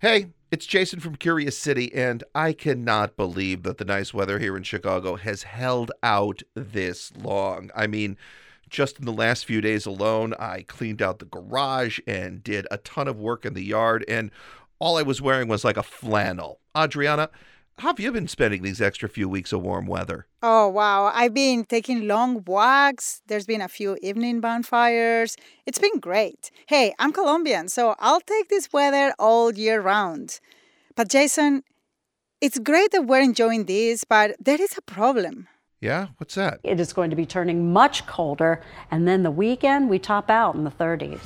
Hey, it's Jason from Curious City, and I cannot believe that the nice weather here in Chicago has held out this long. I mean, just in the last few days alone, I cleaned out the garage and did a ton of work in the yard, and all I was wearing was like a flannel. Adriana, how have you been spending these extra few weeks of warm weather? Oh, wow. I've been taking long walks. There's been a few evening bonfires. It's been great. Hey, I'm Colombian, so I'll take this weather all year round. But, Jason, it's great that we're enjoying this, but there is a problem. Yeah? What's that? It is going to be turning much colder, and then the weekend we top out in the 30s.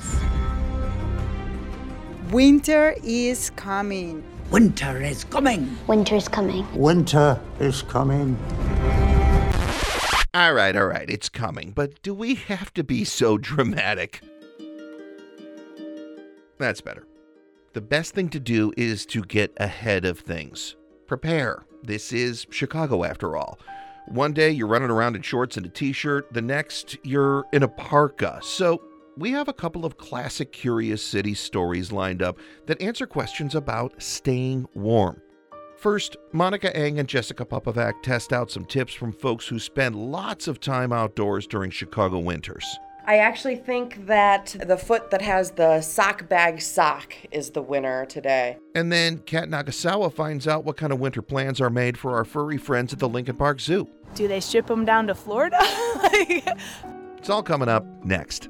Winter is coming. Winter is coming. Winter is coming. Winter is coming. All right, all right, it's coming, but do we have to be so dramatic? That's better. The best thing to do is to get ahead of things. Prepare. This is Chicago, after all. One day you're running around in shorts and a t shirt, the next you're in a parka. So we have a couple of classic Curious City stories lined up that answer questions about staying warm. First, Monica Eng and Jessica Pupovac test out some tips from folks who spend lots of time outdoors during Chicago winters. I actually think that the foot that has the sock bag sock is the winner today. And then Kat Nagasawa finds out what kind of winter plans are made for our furry friends at the Lincoln Park Zoo. Do they ship them down to Florida? It's all coming up next.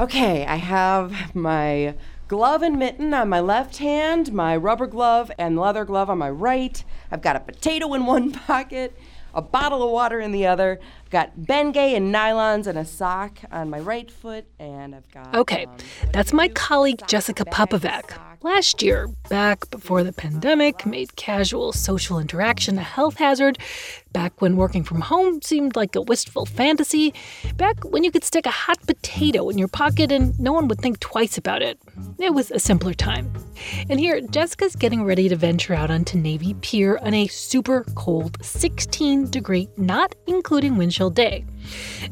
Okay, I have my glove and mitten on my left hand, my rubber glove and leather glove on my right. I've got a potato in one pocket, a bottle of water in the other. I've got Bengay and nylons and a sock on my right foot, and I've got. Okay, um, that's my colleague Jessica Pupovac. Last year, back before the pandemic made casual social interaction a health hazard, back when working from home seemed like a wistful fantasy, back when you could stick a hot potato in your pocket and no one would think twice about it. It was a simpler time. And here, Jessica's getting ready to venture out onto Navy Pier on a super cold 16 degree, not including wind chill day.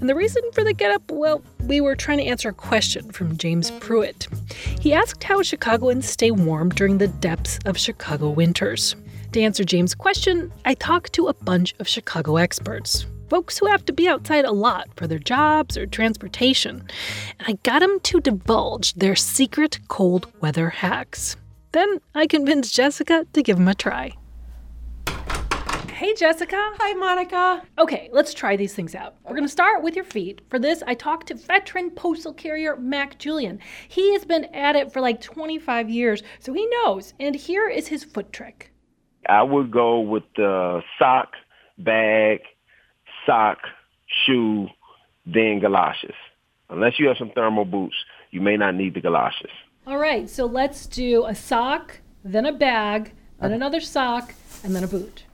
And the reason for the getup, well, we were trying to answer a question from James Pruitt. He asked how Chicagoans stay warm during the depths of Chicago winters. To answer James' question, I talked to a bunch of Chicago experts. Folks who have to be outside a lot for their jobs or transportation. And I got them to divulge their secret cold weather hacks. Then I convinced Jessica to give them a try. Hey, Jessica. Hi, Monica. Okay, let's try these things out. We're going to start with your feet. For this, I talked to veteran postal carrier Mac Julian. He has been at it for like 25 years, so he knows. And here is his foot trick. I would go with the sock, bag, sock, shoe, then galoshes. Unless you have some thermal boots, you may not need the galoshes. All right, so let's do a sock, then a bag, then uh-huh. another sock, and then a boot.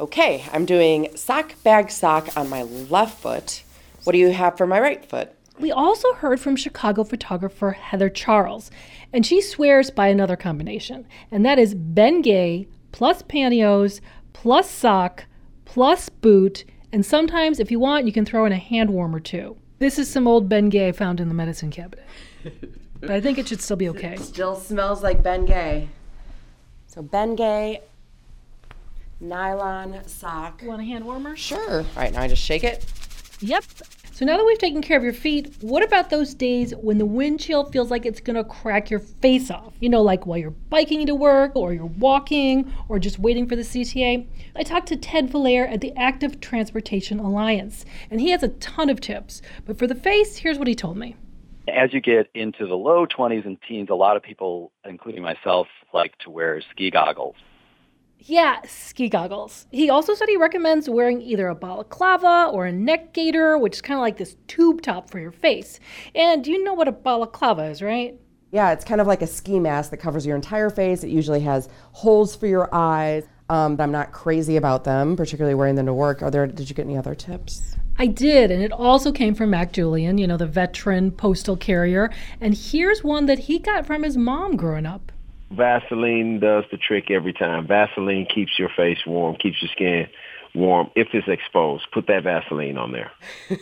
Okay, I'm doing sock, bag, sock on my left foot. What do you have for my right foot? We also heard from Chicago photographer Heather Charles, and she swears by another combination, and that is Bengay plus pantyhose plus sock plus boot, and sometimes, if you want, you can throw in a hand warmer too. This is some old Bengay found in the medicine cabinet, but I think it should still be okay. Still smells like Bengay. So Bengay, nylon sock. Want a hand warmer? Sure. All right, now I just shake it. Yep. So now that we've taken care of your feet, what about those days when the wind chill feels like it's gonna crack your face off? You know, like while you're biking to work, or you're walking, or just waiting for the CTA. I talked to Ted Villaire at the Active Transportation Alliance, and he has a ton of tips. But for the face, here's what he told me. As you get into the low 20s and teens, a lot of people, including myself, like to wear ski goggles. Yeah, ski goggles. He also said he recommends wearing either a balaclava or a neck gaiter, which is kind of like this tube top for your face. And you know what a balaclava is, right? Yeah, it's kind of like a ski mask that covers your entire face. It usually has holes for your eyes. Um, but I'm not crazy about them, particularly wearing them to work. Are there? Did you get any other tips? I did, and it also came from Mac Julian, you know, the veteran postal carrier. And here's one that he got from his mom growing up. Vaseline does the trick every time. Vaseline keeps your face warm, keeps your skin warm if it's exposed. Put that Vaseline on there.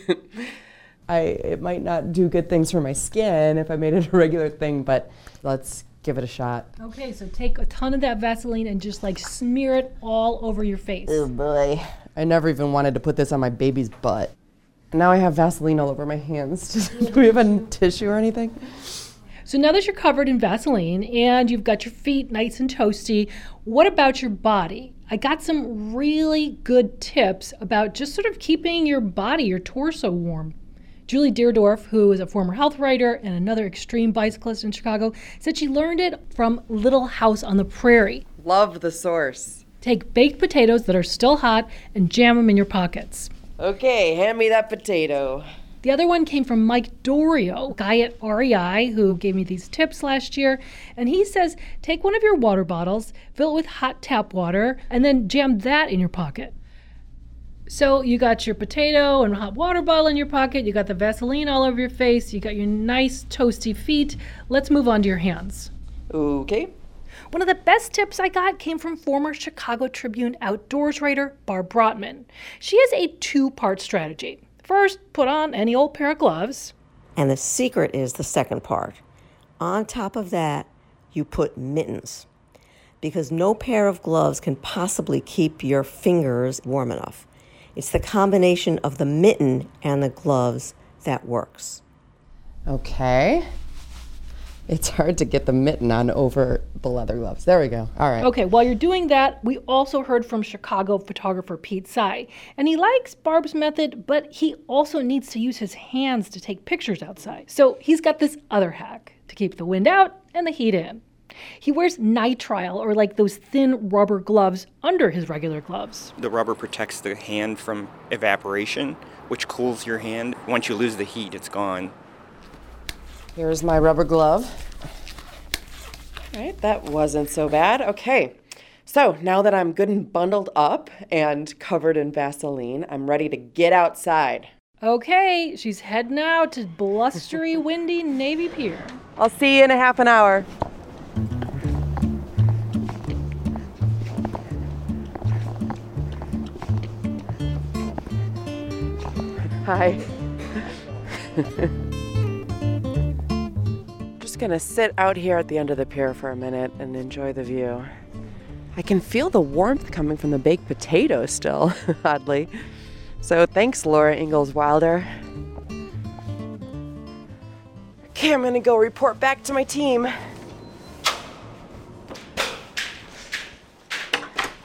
I it might not do good things for my skin if I made it a regular thing, but let's give it a shot. Okay, so take a ton of that Vaseline and just like smear it all over your face. Oh boy. I never even wanted to put this on my baby's butt. Now I have Vaseline all over my hands. do we have a tissue or anything? So now that you're covered in Vaseline and you've got your feet nice and toasty, what about your body? I got some really good tips about just sort of keeping your body, your torso warm. Julie Deardorff, who is a former health writer and another extreme bicyclist in Chicago, said she learned it from Little House on the Prairie. Love the source. Take baked potatoes that are still hot and jam them in your pockets. Okay, hand me that potato. The other one came from Mike Dorio, guy at REI, who gave me these tips last year. And he says take one of your water bottles, fill it with hot tap water, and then jam that in your pocket. So you got your potato and hot water bottle in your pocket, you got the Vaseline all over your face, you got your nice toasty feet. Let's move on to your hands. Okay. One of the best tips I got came from former Chicago Tribune outdoors writer Barb Brotman. She has a two part strategy. First, put on any old pair of gloves. And the secret is the second part. On top of that, you put mittens because no pair of gloves can possibly keep your fingers warm enough. It's the combination of the mitten and the gloves that works. Okay. It's hard to get the mitten on over the leather gloves. There we go. All right. Okay, while you're doing that, we also heard from Chicago photographer Pete Tsai. And he likes Barb's method, but he also needs to use his hands to take pictures outside. So he's got this other hack to keep the wind out and the heat in. He wears nitrile or like those thin rubber gloves under his regular gloves. The rubber protects the hand from evaporation, which cools your hand. Once you lose the heat, it's gone. Here's my rubber glove. All right, that wasn't so bad. Okay. So now that I'm good and bundled up and covered in Vaseline, I'm ready to get outside. Okay, she's heading out to blustery, windy Navy Pier. I'll see you in a half an hour. Hi. Just gonna sit out here at the end of the pier for a minute and enjoy the view. I can feel the warmth coming from the baked potato still, oddly. So thanks, Laura Ingalls Wilder. Okay, I'm gonna go report back to my team.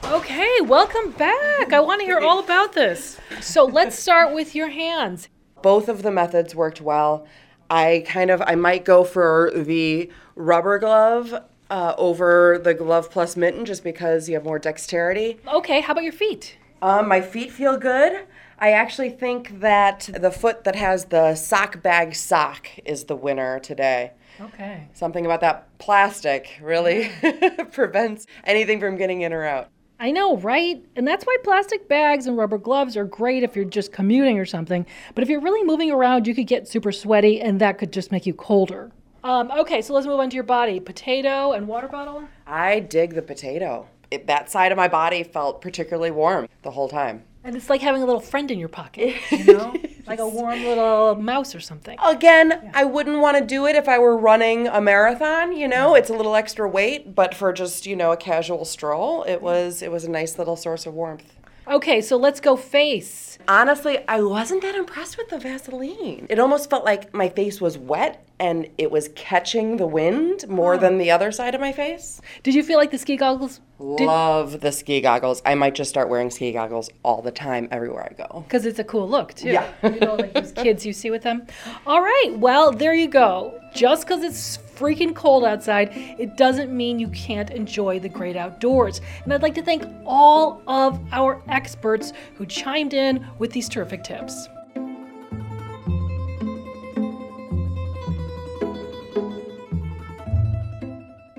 Okay, welcome back. I want to hear all about this. So let's start with your hands. Both of the methods worked well. I kind of I might go for the rubber glove uh, over the glove plus mitten just because you have more dexterity. Okay, how about your feet? Um, my feet feel good. I actually think that the foot that has the sock bag sock is the winner today. Okay. Something about that plastic really prevents anything from getting in or out. I know, right? And that's why plastic bags and rubber gloves are great if you're just commuting or something. But if you're really moving around, you could get super sweaty, and that could just make you colder. Um, okay, so let's move on to your body. Potato and water bottle? I dig the potato. It, that side of my body felt particularly warm the whole time. And it's like having a little friend in your pocket, you know? like a warm little mouse or something. Again, yeah. I wouldn't want to do it if I were running a marathon, you know? It's a little extra weight, but for just, you know, a casual stroll, it was it was a nice little source of warmth. Okay, so let's go face. Honestly, I wasn't that impressed with the Vaseline. It almost felt like my face was wet and it was catching the wind more oh. than the other side of my face. Did you feel like the ski goggles? Did... Love the ski goggles. I might just start wearing ski goggles all the time, everywhere I go. Because it's a cool look, too. Yeah. you know, like those kids you see with them. All right, well, there you go. Just because it's freaking cold outside, it doesn't mean you can't enjoy the great outdoors. And I'd like to thank all of our experts who chimed in with these terrific tips.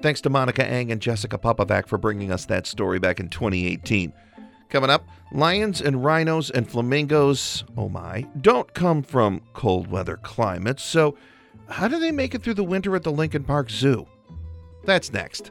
Thanks to Monica Eng and Jessica Pupovac for bringing us that story back in 2018. Coming up, lions and rhinos and flamingos, oh my, don't come from cold weather climates, so how do they make it through the winter at the Lincoln Park Zoo? That's next.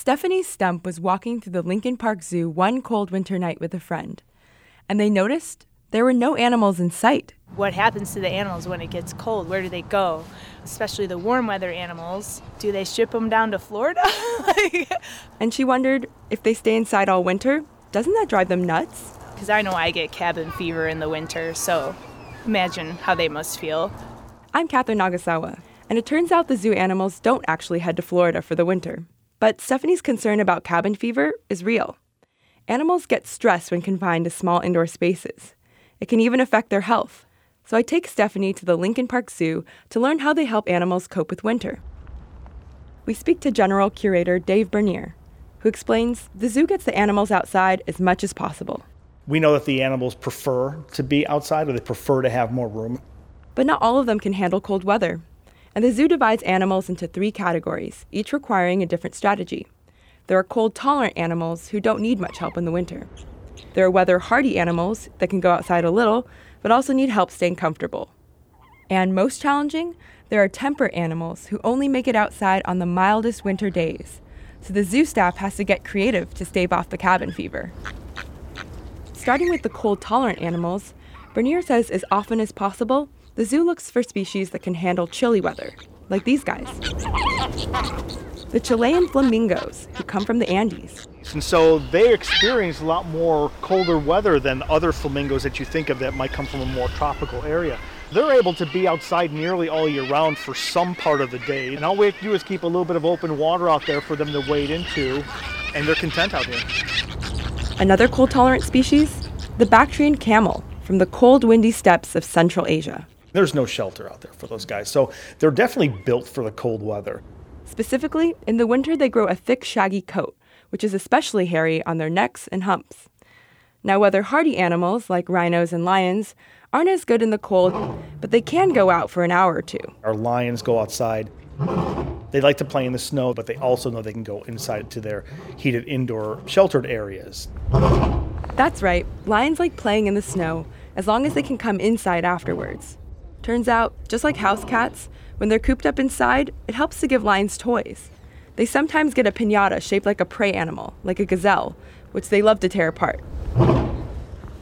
Stephanie Stump was walking through the Lincoln Park Zoo one cold winter night with a friend, and they noticed there were no animals in sight. What happens to the animals when it gets cold? Where do they go? Especially the warm weather animals. Do they ship them down to Florida? and she wondered if they stay inside all winter, doesn't that drive them nuts? Because I know I get cabin fever in the winter, so imagine how they must feel. I'm Catherine Nagasawa, and it turns out the zoo animals don't actually head to Florida for the winter. But Stephanie's concern about cabin fever is real. Animals get stressed when confined to small indoor spaces. It can even affect their health. So I take Stephanie to the Lincoln Park Zoo to learn how they help animals cope with winter. We speak to General Curator Dave Bernier, who explains the zoo gets the animals outside as much as possible. We know that the animals prefer to be outside or they prefer to have more room. But not all of them can handle cold weather and the zoo divides animals into three categories, each requiring a different strategy. There are cold tolerant animals who don't need much help in the winter. There are weather hardy animals that can go outside a little, but also need help staying comfortable. And most challenging, there are temperate animals who only make it outside on the mildest winter days. So the zoo staff has to get creative to stave off the cabin fever. Starting with the cold tolerant animals, Bernier says as often as possible, the zoo looks for species that can handle chilly weather, like these guys. The Chilean flamingos, who come from the Andes. And so they experience a lot more colder weather than other flamingos that you think of that might come from a more tropical area. They're able to be outside nearly all year round for some part of the day. And all we have to do is keep a little bit of open water out there for them to wade into, and they're content out here. Another cold tolerant species? The Bactrian camel from the cold, windy steppes of Central Asia. There's no shelter out there for those guys. So they're definitely built for the cold weather. Specifically, in the winter, they grow a thick, shaggy coat, which is especially hairy on their necks and humps. Now, weather hardy animals like rhinos and lions aren't as good in the cold, but they can go out for an hour or two. Our lions go outside. They like to play in the snow, but they also know they can go inside to their heated indoor sheltered areas. That's right. Lions like playing in the snow as long as they can come inside afterwards. Turns out, just like house cats, when they're cooped up inside, it helps to give lions toys. They sometimes get a pinata shaped like a prey animal, like a gazelle, which they love to tear apart.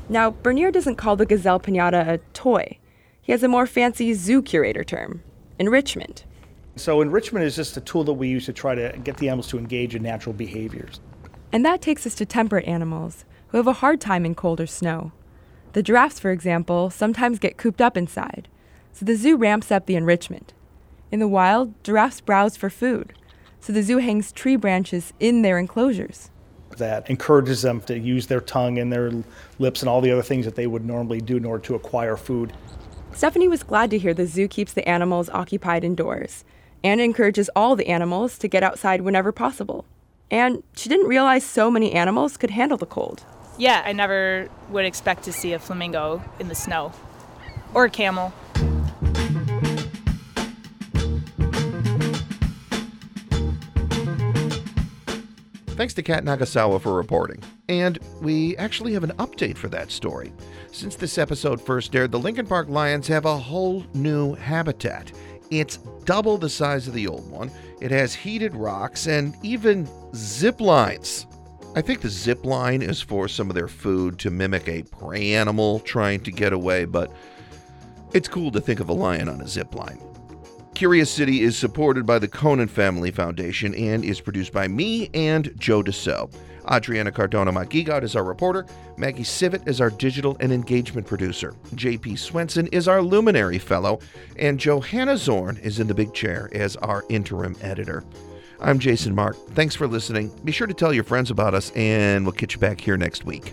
Now, Bernier doesn't call the gazelle pinata a toy. He has a more fancy zoo curator term enrichment. So, enrichment is just a tool that we use to try to get the animals to engage in natural behaviors. And that takes us to temperate animals who have a hard time in cold or snow. The giraffes, for example, sometimes get cooped up inside, so the zoo ramps up the enrichment. In the wild, giraffes browse for food, so the zoo hangs tree branches in their enclosures. That encourages them to use their tongue and their lips and all the other things that they would normally do in order to acquire food. Stephanie was glad to hear the zoo keeps the animals occupied indoors and encourages all the animals to get outside whenever possible. And she didn't realize so many animals could handle the cold. Yeah, I never would expect to see a flamingo in the snow or a camel. Thanks to Kat Nagasawa for reporting. And we actually have an update for that story. Since this episode first aired, the Lincoln Park Lions have a whole new habitat. It's double the size of the old one. It has heated rocks and even zip lines. I think the zip line is for some of their food to mimic a prey animal trying to get away, but it's cool to think of a lion on a zip line. Curious City is supported by the Conan Family Foundation and is produced by me and Joe DeCeault. Adriana Cardona Maguigad is our reporter. Maggie Sivit is our digital and engagement producer. JP Swenson is our luminary fellow. And Johanna Zorn is in the big chair as our interim editor. I'm Jason Marck. Thanks for listening. Be sure to tell your friends about us, and we'll catch you back here next week.